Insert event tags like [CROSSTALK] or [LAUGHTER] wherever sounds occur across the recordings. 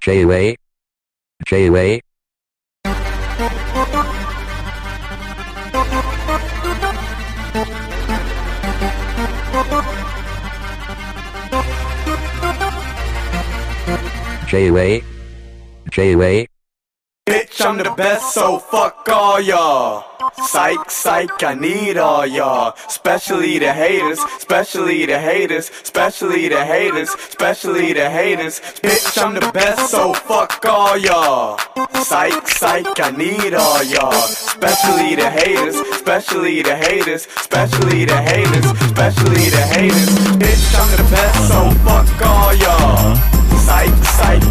J-Way. J-Way. J-Way. J-Way. Bitch, I'm the best, so fuck all y'all. Psych, psych, I need all y'all. Especially the haters, especially the haters, especially the haters, especially the haters. Bitch, I'm the best, so fuck all y'all. Psych, psych, I need all y'all. Especially the haters, especially the haters, especially the haters, especially the haters. Bitch, I'm the best, so fuck all y'all. Psych, psych,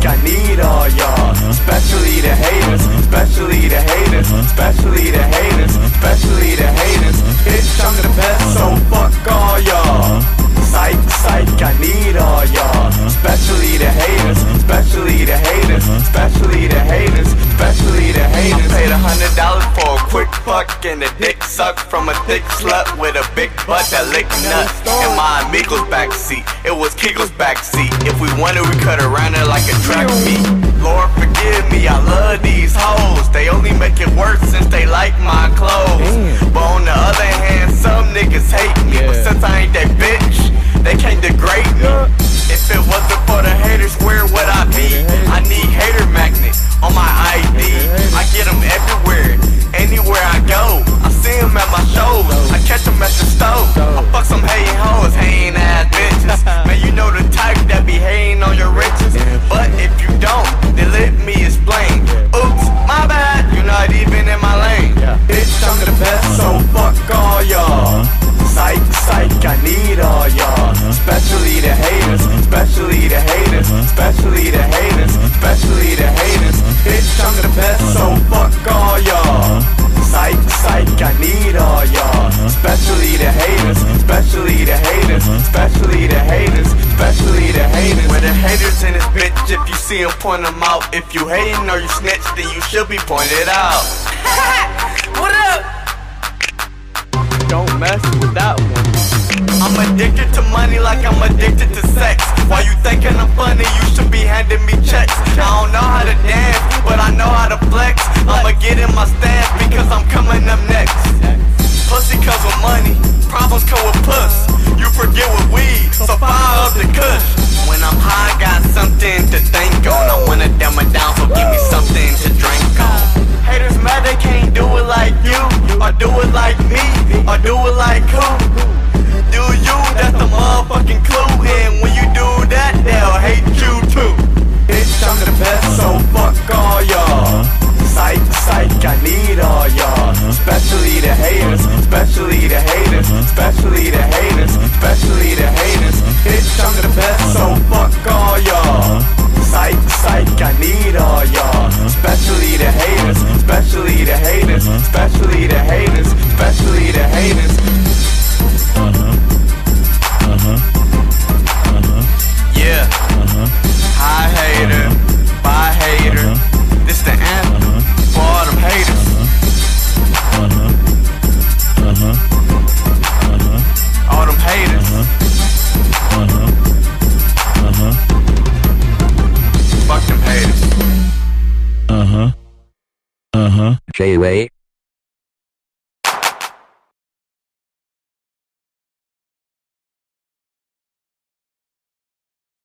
Especially the haters, especially the haters, especially the haters, especially the haters. Bitch, I'm the best, so fuck all y'all. Psych, psych, I need all y'all. Especially the haters, especially the haters, especially the haters, especially the haters. I paid a hundred dollars for a quick fuck and a dick suck from a thick slut with a big butt that lick nuts. In my amigo's backseat, it was Kegel's backseat. If we wanted, we cut around it like a track meet. Only make it worse since they like my clothes. But Especially the haters, especially the haters, especially the haters, especially the haters. Where the haters in this bitch, if you see them, point them out. If you hating or you snitch, then you should be pointed out. [LAUGHS] What up? Don't mess with that one. I'm addicted to money like I'm addicted to sex. While you thinking I'm funny, you do it like me, or do it like who? Do you? That's the motherfucking clue. And when you do that, they'll hate you too. Bitch, I'm the best, so fuck all y'all. Psych, psych, I need all y'all. Especially the haters, especially the haters, especially the haters, especially the haters. Bitch, I'm the best, so fuck all y'all. Especially the haters. Uh huh. Uh huh. Uh huh. Yeah. Uh huh. Hi hater, bye hater. This the anthem uh -huh. for all them haters. Uh huh. Uh huh. Uh huh. All them haters. Uh huh. Uh huh. Uh huh. Fuck them haters. Uh huh. Uh huh. J-Way.